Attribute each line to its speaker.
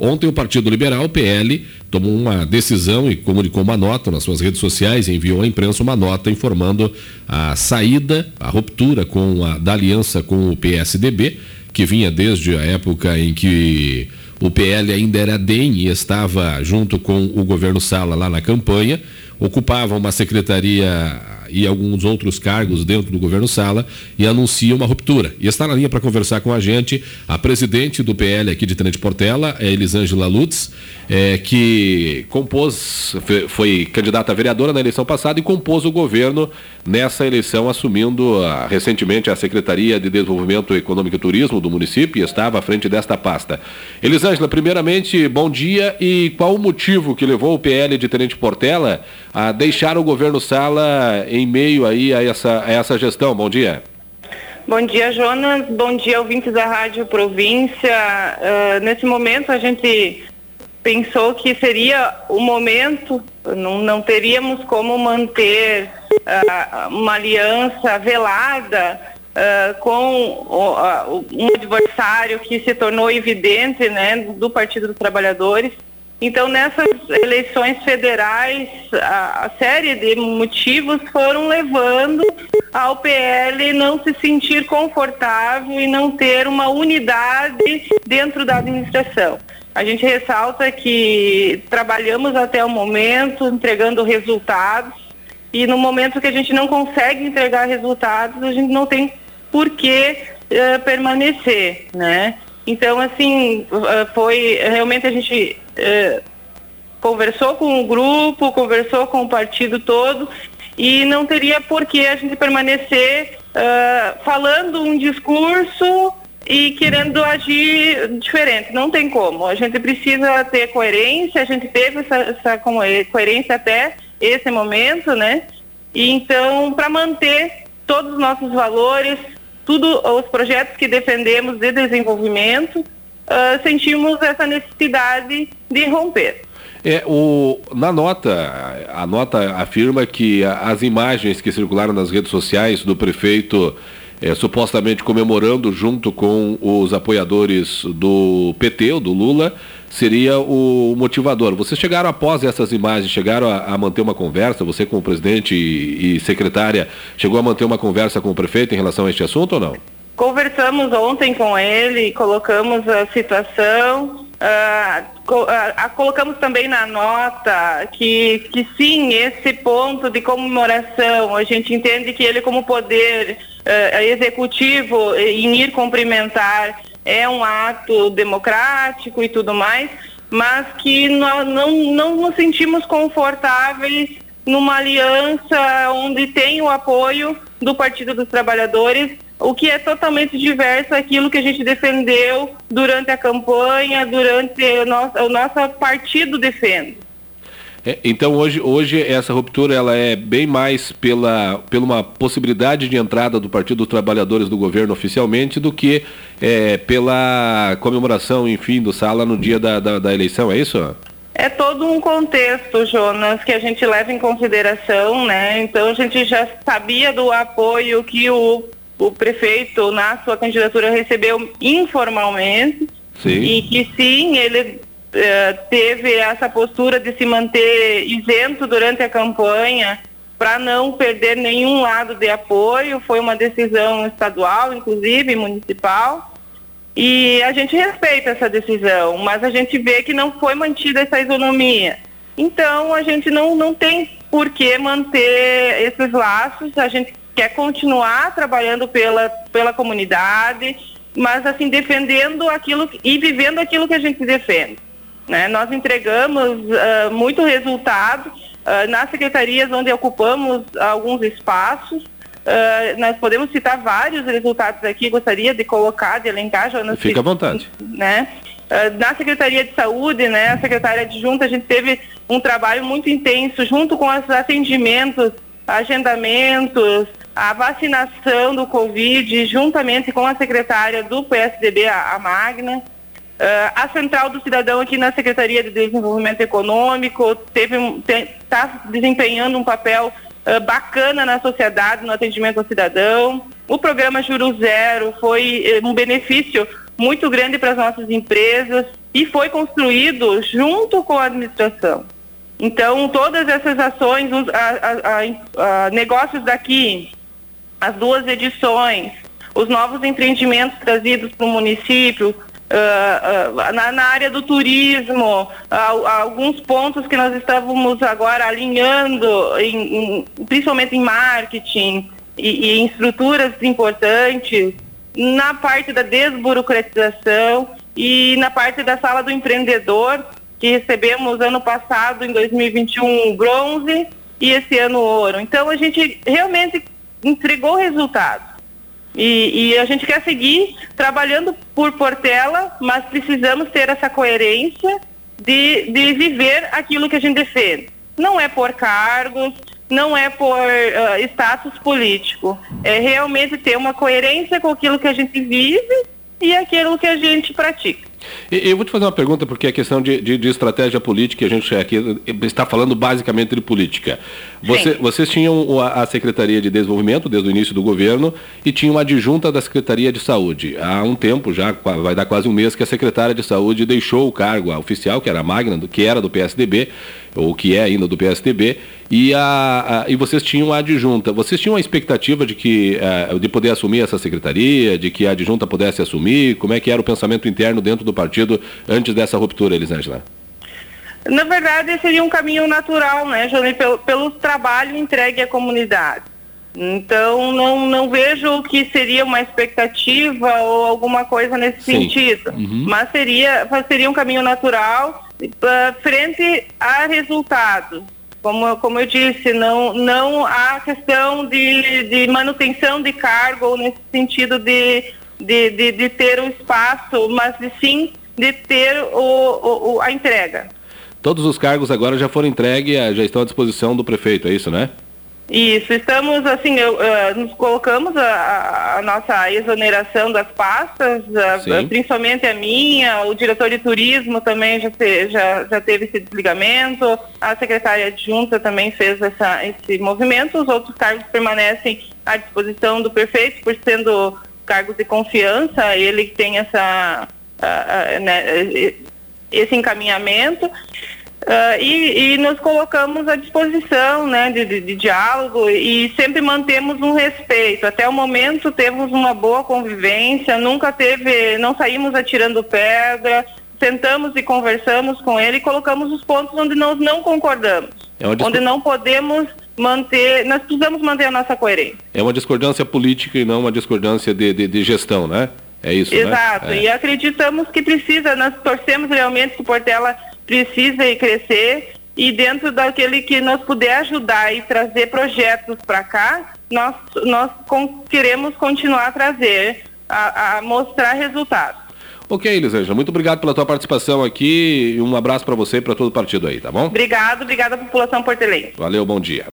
Speaker 1: Ontem o Partido Liberal, PL, tomou uma decisão e comunicou uma nota nas suas redes sociais, enviou à imprensa uma nota informando a saída, a ruptura com a, da aliança com o PSDB, que vinha desde a época em que o PL ainda era DEM e estava junto com o governo Sala lá na campanha, ocupava uma secretaria e alguns outros cargos dentro do governo Sala e anuncia uma ruptura. E está na linha para conversar com a gente a presidente do PL aqui de Tenente Portela, é Elisângela Lutz, é, que compôs, foi candidata a vereadora na eleição passada e compôs o governo nessa eleição, assumindo ah, recentemente a Secretaria de Desenvolvimento Econômico e Turismo do município e estava à frente desta pasta. Elisângela, primeiramente, bom dia e qual o motivo que levou o PL de Tenente Portela a deixar o governo Sala em meio aí a essa, a essa gestão? Bom dia.
Speaker 2: Bom dia, Jonas. Bom dia, ouvintes da Rádio Província. Uh, nesse momento, a gente pensou que seria o momento, não, não teríamos como manter uh, uma aliança velada uh, com uh, um adversário que se tornou evidente né, do Partido dos Trabalhadores. Então, nessas eleições federais, a, a, série de motivos foram levando ao PL não se sentir confortável e não ter uma unidade dentro da administração. A gente ressalta que trabalhamos até o momento entregando resultados e no momento que a gente não consegue entregar resultados, a gente não tem por que uh, permanecer, né? Então, assim, uh, foi realmente a gente uh, conversou com o grupo, conversou com o partido todo e não teria por que a gente permanecer falando um discurso e querendo agir diferente. Não tem como. A gente precisa ter coerência, a gente teve essa, essa coerência até esse momento, né? E então, para manter todos os nossos valores, tudo os projetos que defendemos de desenvolvimento, uh, sentimos essa necessidade de romper.
Speaker 1: É, o, na nota, a nota afirma que as imagens que circularam nas redes sociais do prefeito é, supostamente comemorando junto com os apoiadores do PT, do Lula, seria o motivador. Vocês chegaram após essas imagens, chegaram a, a manter uma conversa, você como presidente e, e, secretária, chegou a manter uma conversa com o prefeito em relação a este assunto ou não?
Speaker 2: Conversamos ontem com ele, colocamos a situação, Uh, uh, colocamos também na nota que, que sim, esse ponto de comemoração, a gente entende que ele como poder uh, executivo em ir cumprimentar é um ato democrático e tudo mais, mas que nós não, não nos sentimos confortáveis numa aliança onde tem o apoio do Partido dos Trabalhadores o que é totalmente diverso daquilo que a gente defendeu durante a campanha, durante o nosso, o nosso partido defende.
Speaker 1: É, então hoje, hoje essa ruptura ela é bem mais pela, pela uma possibilidade de entrada do Partido dos Trabalhadores do governo oficialmente do que é, pela comemoração, enfim, do Sala no dia da, da, da eleição, é isso?
Speaker 2: É todo um contexto, Jonas, que a gente leva em consideração, né? Então a gente já sabia do apoio que o o prefeito, na sua candidatura, recebeu informalmente sim. e que sim, ele teve essa postura de se manter isento durante a campanha para não perder nenhum lado de apoio. Foi uma decisão estadual, inclusive municipal. E a gente respeita essa decisão, mas a gente vê que não foi mantida essa isonomia. Então, a gente não, não tem por que manter esses laços. A gente quer continuar trabalhando pela, pela comunidade, mas assim, defendendo aquilo e vivendo aquilo que a gente defende. Né? Nós entregamos uh, muito resultado uh, nas secretarias onde ocupamos alguns espaços. Uh, nós podemos citar vários resultados aqui, gostaria de colocar, de elencar, Jonas.
Speaker 1: Fica à vontade.
Speaker 2: Né? na Secretaria de Saúde, né, a secretária adjunta, a gente teve um trabalho muito intenso junto com os atendimentos, agendamentos, a vacinação do Covid, juntamente com a secretária do PSDB, a, Magna. Uh, a Central do Cidadão aqui na Secretaria de Desenvolvimento Econômico está desempenhando um papel uh, bacana na sociedade, no atendimento ao cidadão. O programa Juro Zero foi uh, um benefício muito grande para as nossas empresas. e foi construído junto com a administração. Então, todas essas ações, os, a, a, a, negócios daqui, as duas edições, os novos empreendimentos trazidos para o município, uh, uh, na, na, área do turismo, alguns pontos que nós estávamos agora alinhando, em, em, principalmente em marketing e, e em estruturas importantes, na parte da desburocratização e na parte da sala do empreendedor, que recebemos ano passado, em 2021, bronze e esse ano ouro. Então a gente realmente entregou resultados. E, e, a gente quer seguir trabalhando por Portela, mas precisamos ter essa coerência de, de viver aquilo que a gente defende. Não é por cargos, não é por uh, status político. É realmente ter uma coerência com aquilo que a gente vive e aquilo que a gente pratica.
Speaker 1: Eu vou te fazer uma pergunta, porque a questão de, de, de, estratégia política, a gente aqui está falando basicamente de política. Você, vocês tinham a, a, Secretaria de Desenvolvimento desde o início do governo e tinham uma adjunta da Secretaria de Saúde. Há um tempo, já vai dar quase um mês, que a secretária de Saúde deixou o cargo a oficial, que era a Magna, que era do PSDB, ou que é ainda do PSDB, e, a, a, e vocês tinham a adjunta. Vocês tinham a expectativa de, que, uh, de poder assumir essa secretaria, de que a adjunta pudesse assumir? Como é que era o pensamento interno dentro do partido antes dessa ruptura, Elisângela?
Speaker 2: Na verdade, seria um caminho natural, né, Johnny, pelo, pelo trabalho entregue à comunidade. Então, não, não vejo que seria uma expectativa ou alguma coisa nesse Sim. sentido. Uhum. Mas seria, seria um caminho natural frente a resultados. Como, como eu disse, não, não há questão de, de manutenção de cargo nesse sentido de, de, de, de ter o espaço, mas sim de ter o, o, a entrega.
Speaker 1: Todos os cargos agora já foram entregues, já estão à disposição do prefeito, é isso, né?
Speaker 2: Isso, estamos assim, eu, uh, nos colocamos a, a, nossa exoneração das pastas, uh, principalmente a minha, o diretor de turismo também já, te, já, já teve esse desligamento, a secretária adjunta também fez essa, esse movimento, os outros cargos permanecem à disposição do prefeito, por sendo cargos de confiança, ele tem essa, uh, né, esse encaminhamento. Uh, e, e, nos colocamos à disposição né, de, de, de, diálogo e sempre mantemos um respeito. Até o momento temos uma boa convivência, nunca teve, não saímos atirando pedra, sentamos e conversamos com ele e colocamos os pontos onde nós não concordamos, é onde não podemos manter, nós precisamos manter a nossa coerência.
Speaker 1: É uma discordância política e não uma discordância de, de, de gestão, né? É isso,
Speaker 2: né? Exato,
Speaker 1: né?
Speaker 2: é. e acreditamos que precisa, nós torcemos realmente que Portela precisa crescer e dentro daquele que nos puder ajudar e trazer projetos para cá, nós, nós queremos continuar a trazer, a, a mostrar resultados.
Speaker 1: Ok, Elisângela, muito obrigado pela tua participação aqui e um abraço para você e para todo o partido aí, tá bom?
Speaker 2: Obrigado, obrigada à população portelense.
Speaker 1: Valeu, bom dia.